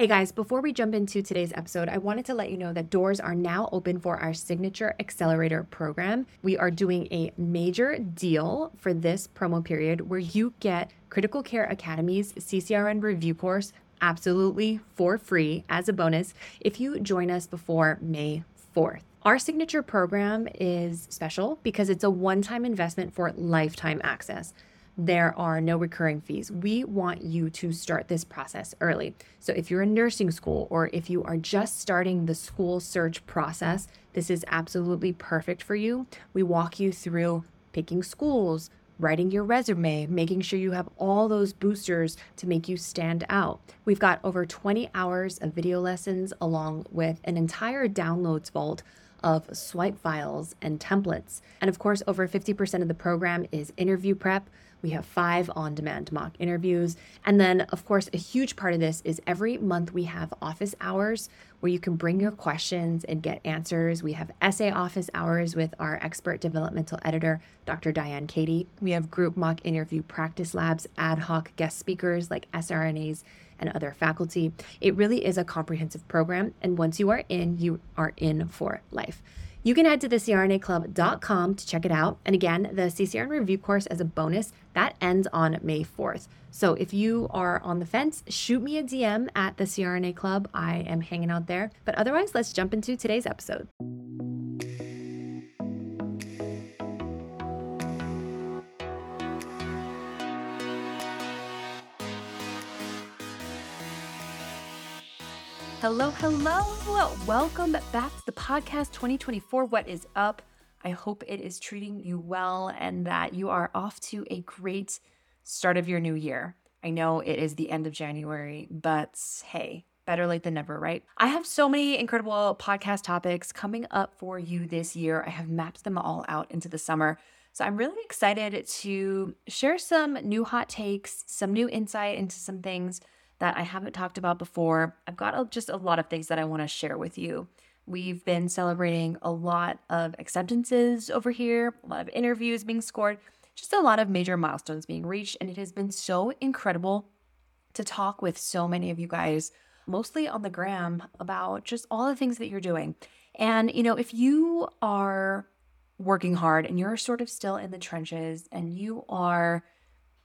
Hey guys, before we jump into today's episode, I wanted to let you know that doors are now open for our Signature Accelerator program. We are doing a major deal for this promo period where you get Critical Care Academy's CCRN review course absolutely for free as a bonus if you join us before May 4th. Our signature program is special because it's a one time investment for lifetime access there are no recurring fees. We want you to start this process early. So, if you're in nursing school or if you are just starting the school search process, this is absolutely perfect for you. We walk you through picking schools, writing your resume, making sure you have all those boosters to make you stand out. We've got over 20 hours of video lessons along with an entire downloads vault of swipe files and templates. And of course, over 50% of the program is interview prep. We have five on demand mock interviews. And then, of course, a huge part of this is every month we have office hours where you can bring your questions and get answers. We have essay office hours with our expert developmental editor, Dr. Diane Katie. We have group mock interview practice labs, ad hoc guest speakers like SRNAs and other faculty. It really is a comprehensive program. And once you are in, you are in for life. You can head to the crnaclub.com to check it out. And again, the CCRN review course as a bonus that ends on May 4th. So if you are on the fence, shoot me a DM at the CRNA Club. I am hanging out there. But otherwise, let's jump into today's episode. Hello, hello. Welcome back to the podcast 2024. What is up? I hope it is treating you well and that you are off to a great start of your new year. I know it is the end of January, but hey, better late than never, right? I have so many incredible podcast topics coming up for you this year. I have mapped them all out into the summer. So I'm really excited to share some new hot takes, some new insight into some things that I haven't talked about before. I've got a, just a lot of things that I want to share with you. We've been celebrating a lot of acceptances over here, a lot of interviews being scored, just a lot of major milestones being reached. And it has been so incredible to talk with so many of you guys, mostly on the gram, about just all the things that you're doing. And, you know, if you are working hard and you're sort of still in the trenches and you are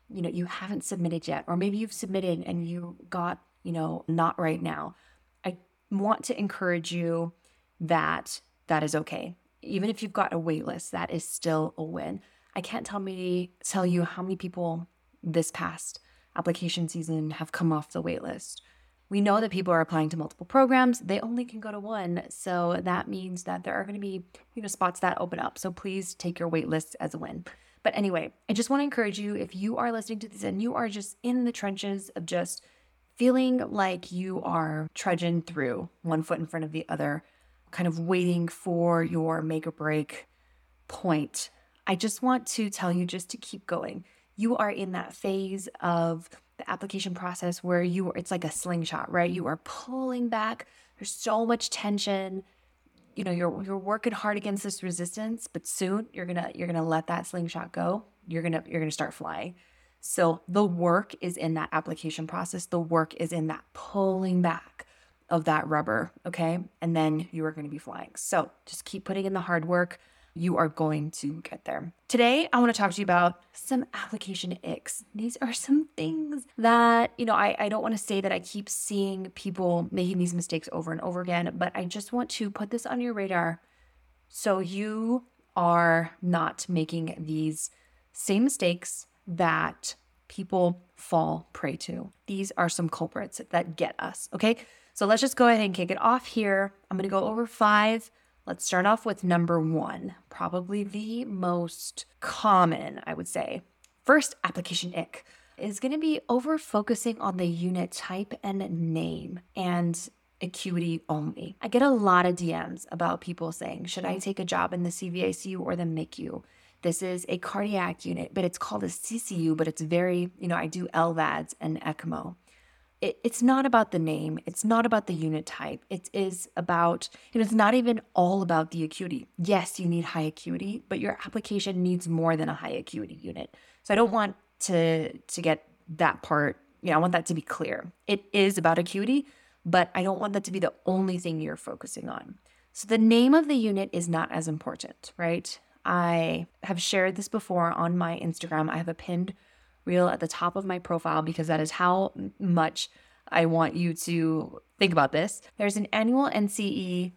you know you haven't submitted yet or maybe you've submitted and you got you know not right now. I want to encourage you that that is okay. Even if you've got a wait list that is still a win. I can't tell me tell you how many people this past application season have come off the wait list. We know that people are applying to multiple programs. They only can go to one. So that means that there are going to be you know spots that open up. So please take your wait list as a win but anyway, I just want to encourage you if you are listening to this and you are just in the trenches of just feeling like you are trudging through one foot in front of the other, kind of waiting for your make or break point, I just want to tell you just to keep going. You are in that phase of the application process where you are, it's like a slingshot, right? You are pulling back. There's so much tension you know you're you're working hard against this resistance but soon you're gonna you're gonna let that slingshot go. You're gonna you're gonna start flying. So the work is in that application process. The work is in that pulling back of that rubber okay? And then you are going to be flying. So just keep putting in the hard work you are going to get there. Today, I want to talk to you about some application icks. These are some things that, you know, I, I don't want to say that I keep seeing people making these mistakes over and over again, but I just want to put this on your radar so you are not making these same mistakes that people fall prey to. These are some culprits that get us, okay? So let's just go ahead and kick it off here. I'm going to go over five Let's start off with number one, probably the most common, I would say. First application ick is going to be over focusing on the unit type and name and acuity only. I get a lot of DMs about people saying, Should I mm-hmm. take a job in the CVICU or the MICU? This is a cardiac unit, but it's called a CCU, but it's very, you know, I do LVADs and ECMO it, it's not about the name. It's not about the unit type. It is about, know, it's not even all about the acuity. Yes, you need high acuity, but your application needs more than a high acuity unit. So I don't want to to get that part, you know, I want that to be clear. It is about acuity, but I don't want that to be the only thing you're focusing on. So the name of the unit is not as important, right? I have shared this before on my Instagram. I have a pinned reel at the top of my profile because that is how much I want you to think about this. There's an annual NCE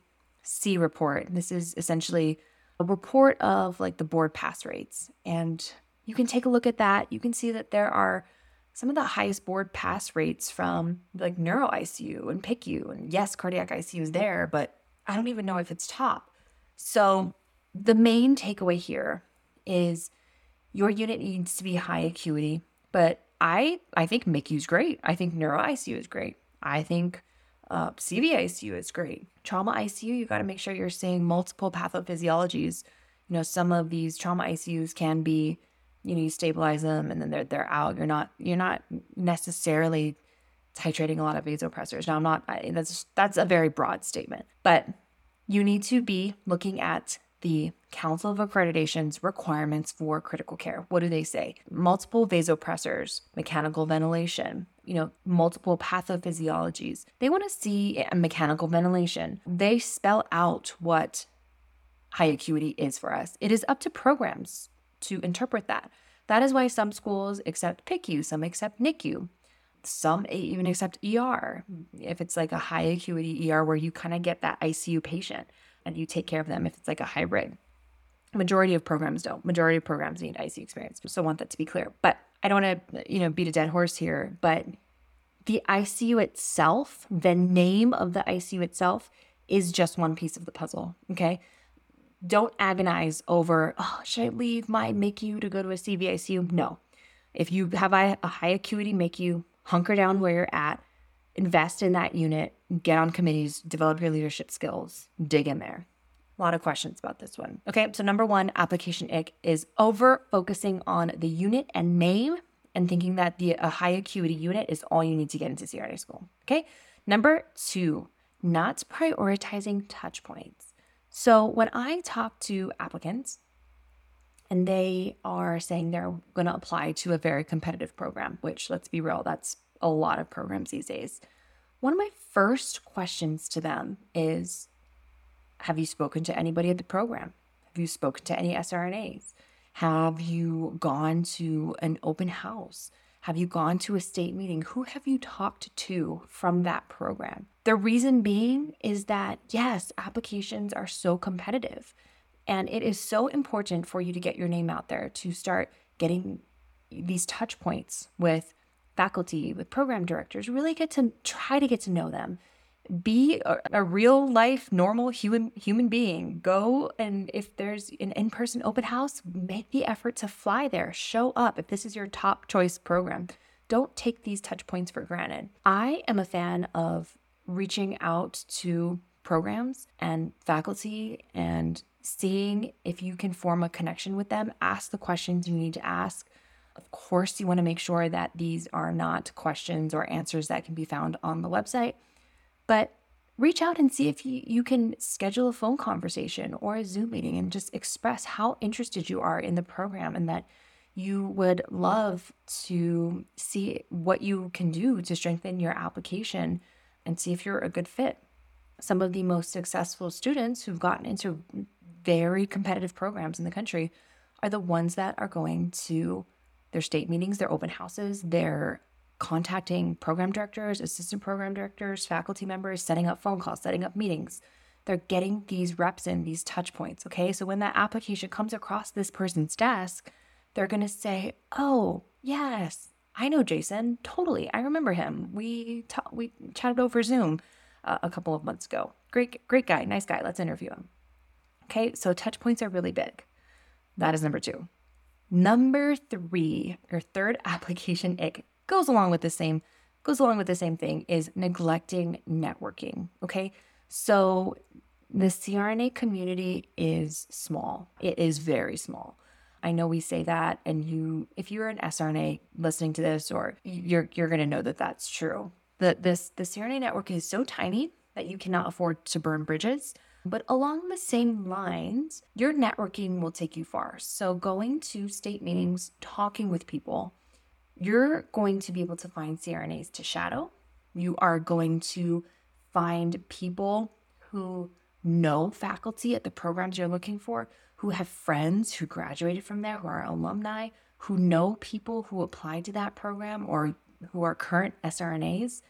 report. This is essentially a report of like the board pass rates. And you can take a look at that. You can see that there are some of the highest board pass rates from like neuro ICU and PICU. And yes, cardiac ICU is there, but I don't even know if it's top. So the main takeaway here is your unit needs to be high acuity, but I I think is great. I think neuro ICU is great. I think uh, CV ICU is great. Trauma ICU, you got to make sure you're seeing multiple pathophysiologies. You know, some of these trauma ICUs can be, you know, you stabilize them and then they're they're out. You're not you're not necessarily titrating a lot of vasopressors. Now, I'm not. I, that's that's a very broad statement, but you need to be looking at the Council of Accreditation's requirements for critical care. What do they say? Multiple vasopressors, mechanical ventilation, you know, multiple pathophysiologies. They want to see a mechanical ventilation. They spell out what high acuity is for us. It is up to programs to interpret that. That is why some schools accept PICU, some accept NICU, some even accept ER if it's like a high acuity ER where you kind of get that ICU patient and you take care of them if it's like a hybrid. Majority of programs don't. Majority of programs need ICU experience. So I want that to be clear. But I don't want to, you know, beat a dead horse here, but the ICU itself, the name of the ICU itself is just one piece of the puzzle. Okay. Don't agonize over, oh, should I leave my MICU to go to a CVICU? No. If you have a high acuity MICU, hunker down where you're at, invest in that unit, get on committees, develop your leadership skills, dig in there. A lot of questions about this one. Okay, so number one, application ick is over focusing on the unit and name and thinking that the a high acuity unit is all you need to get into CRNA school. Okay, number two, not prioritizing touch points. So when I talk to applicants, and they are saying they're going to apply to a very competitive program, which let's be real, that's a lot of programs these days. One of my first questions to them is Have you spoken to anybody at the program? Have you spoken to any SRNAs? Have you gone to an open house? Have you gone to a state meeting? Who have you talked to from that program? The reason being is that, yes, applications are so competitive. And it is so important for you to get your name out there to start getting these touch points with faculty, with program directors, really get to try to get to know them. Be a, a real life, normal human human being. Go and if there's an in person open house, make the effort to fly there. Show up if this is your top choice program. Don't take these touch points for granted. I am a fan of reaching out to programs and faculty and seeing if you can form a connection with them. Ask the questions you need to ask. Of course, you want to make sure that these are not questions or answers that can be found on the website, but reach out and see if you, can schedule a phone conversation or a Zoom meeting and just express how interested you are in the program and that you would love to see what you can do to strengthen your application and see if you're a good fit. Some of the most successful students who've gotten into very competitive programs in the country are the ones that are going to their state meetings, their open houses, they're contacting program directors, assistant program directors, faculty members, setting up phone calls, setting up meetings. They're getting these reps in, these touch points. Okay. So when that application comes across this person's desk, they're going to say, Oh, yes, I know Jason. Totally. I remember him. We, ta- we chatted over Zoom uh, a couple of months ago. Great, great guy. Nice guy. Let's interview him. Okay, so touch points are really big. That is number two. Number three, your third application ick goes along with the same goes along with the same thing is neglecting networking. Okay, so the CRNA community is small. It is very small. I know we say that, and you, if you're an SRNA listening to this, or you're you're going to know that that's true. That this the CRNA network is so tiny that you cannot afford to burn bridges. But along the same lines, your networking will take you far. So, going to state meetings, talking with people, you're going to be able to find CRNAs to shadow. You are going to find people who know faculty at the programs you're looking for, who have friends who graduated from there, who are alumni, who know people who applied to that program or who are current SRNAs,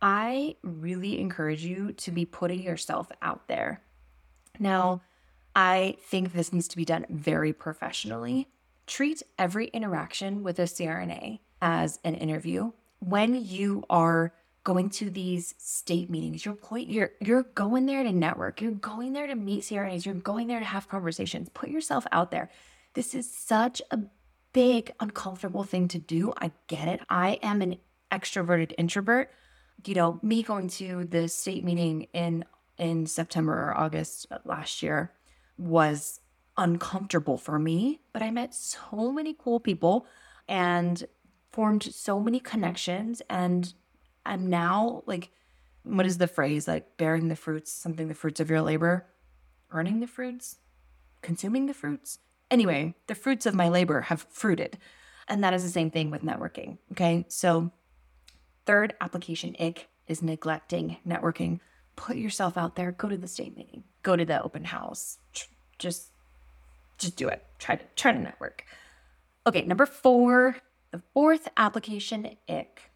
I really encourage you to be putting yourself out there. Now, I think this needs to be done very professionally. Treat every interaction with a CRNA as an interview. When you are going to these state meetings, you're point you're you're going there to network, you're going there to meet CRNAs, you're going there to have conversations. Put yourself out there. This is such a big uncomfortable thing to do. I get it. I am an extroverted introvert. You know, me going to the state meeting in in September or August last year was uncomfortable for me, but I met so many cool people and formed so many connections. And I'm now like, what is the phrase? Like bearing the fruits, something the fruits of your labor, earning the fruits, consuming the fruits. Anyway, the fruits of my labor have fruited. And that is the same thing with networking. Okay. So, third application ick is neglecting networking. Put yourself out there, go to the state meeting, go to the open house. Just just do it. Try to try to network. Okay, number four, the fourth application ick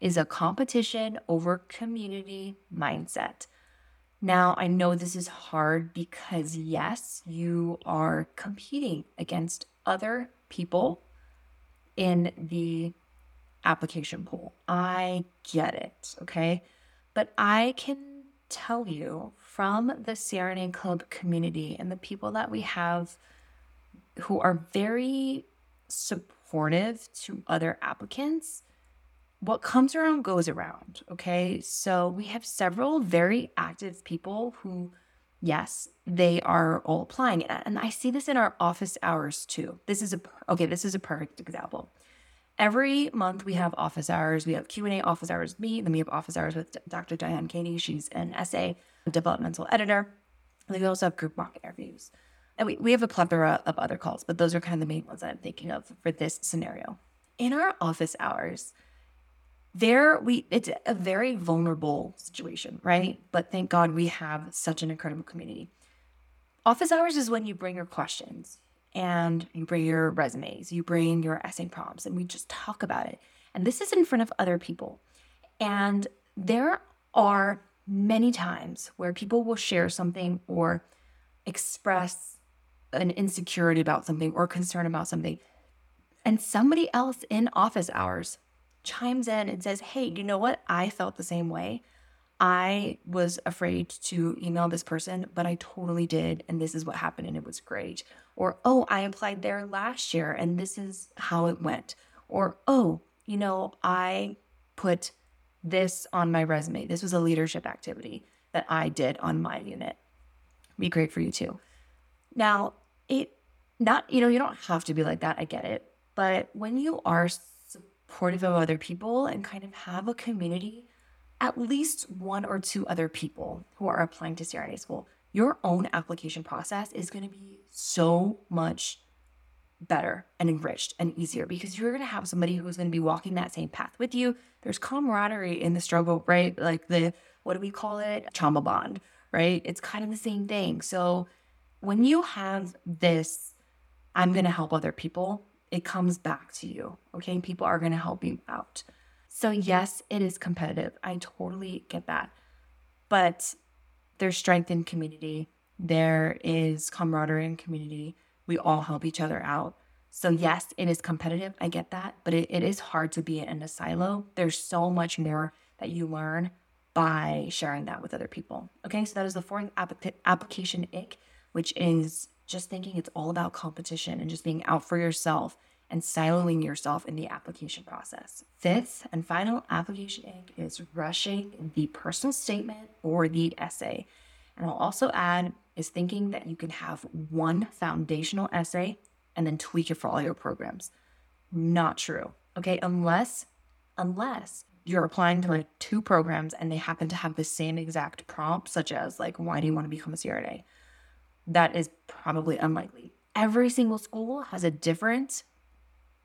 is a competition over community mindset. Now, I know this is hard because, yes, you are competing against other people in the application pool. I get it. Okay. But I can tell you from the CRNA Club community and the people that we have who are very supportive to other applicants, what comes around goes around. Okay. So we have several very active people who, yes, they are all applying. And I see this in our office hours too. This is a, okay, this is a perfect example. Every month we mm-hmm. have office hours. We have Q&A office hours with me. Then we have office hours with Dr. Diane Caney. She's an essay developmental editor. And we also have group mock interviews. And we, we have a plethora of other calls, but those are kind of the main ones that I'm thinking of for this scenario. In our office hours, there we it's a very vulnerable situation, right? But thank God we have such an incredible community. Office hours is when you bring your questions and you bring your resumes, you bring your essay prompts, and we just talk about it. And this is in front of other people. And there are many times where people will share something or express an insecurity about something or concern about something, and somebody else in office hours chimes in and says, Hey, you know what? I felt the same way. I was afraid to email this person, but I totally did. And this is what happened, and it was great. Or, oh, I applied there last year, and this is how it went. Or, oh, you know, I put this on my resume. This was a leadership activity that I did on my unit. Be great for you too. Now, it not, you know, you don't have to be like that. I get it. But when you are supportive of other people and kind of have a community, at least one or two other people who are applying to CRNA school, your own application process is going to be so much better and enriched and easier because you're going to have somebody who's going to be walking that same path with you. There's camaraderie in the struggle, right? Like the, what do we call it? Trauma bond, right? It's kind of the same thing. So when you have this, I'm going to help other people, it comes back to you. Okay. People are going to help you out. So, yes, it is competitive. I totally get that. But there's strength in community, there is camaraderie in community. We all help each other out. So, yes, it is competitive. I get that. But it, it is hard to be in a silo. There's so much more that you learn by sharing that with other people. Okay. So, that is the fourth app- application ick which is just thinking it's all about competition and just being out for yourself and siloing yourself in the application process. Fifth and final application ick is rushing the personal statement or the essay. And I'll also add is thinking that you can have one foundational essay and then tweak it for all your programs. Not true. Okay, unless unless you're applying to like two programs and they happen to have the same exact prompt, such as like, why do you want to become a CRNA? that is probably unlikely. Every single school has a different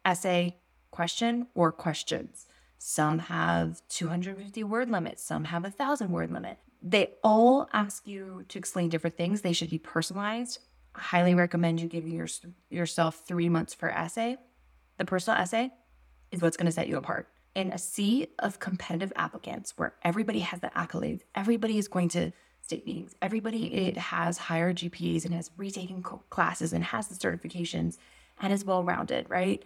essay question or questions. some have 250 word limits, some have a thousand word limit. They all ask you to explain different things. They should be personalized. I highly recommend you giving your, yourself three months per essay. The personal essay is what's going to set you apart. In a sea of competitive applicants where everybody has the accolades, everybody is going to state meetings, everybody it has higher GPAs and has retaken classes and has the certifications and is well rounded, right?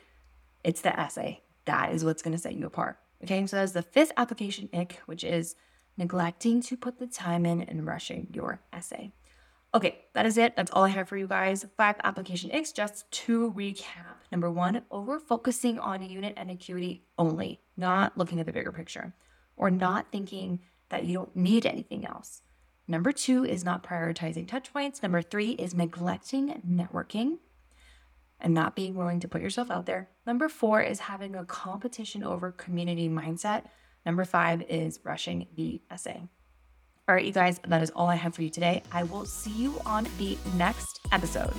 It's the essay. That is what's going to set you apart. Okay, so that's the fifth application ick, which is neglecting to put the time in and rushing your essay. Okay, that is it. That's all I have for you guys. Five application icks, just to recap. Number one, over focusing on unit and acuity only, not looking at the bigger picture, or not thinking that you don't need anything else. Number two is not prioritizing touch points. Number three is neglecting networking and not being willing to put yourself out there. Number four is having a competition over community mindset. Number five is rushing the essay. All right, you guys, that is all I have for you today. I will see you on the next episode.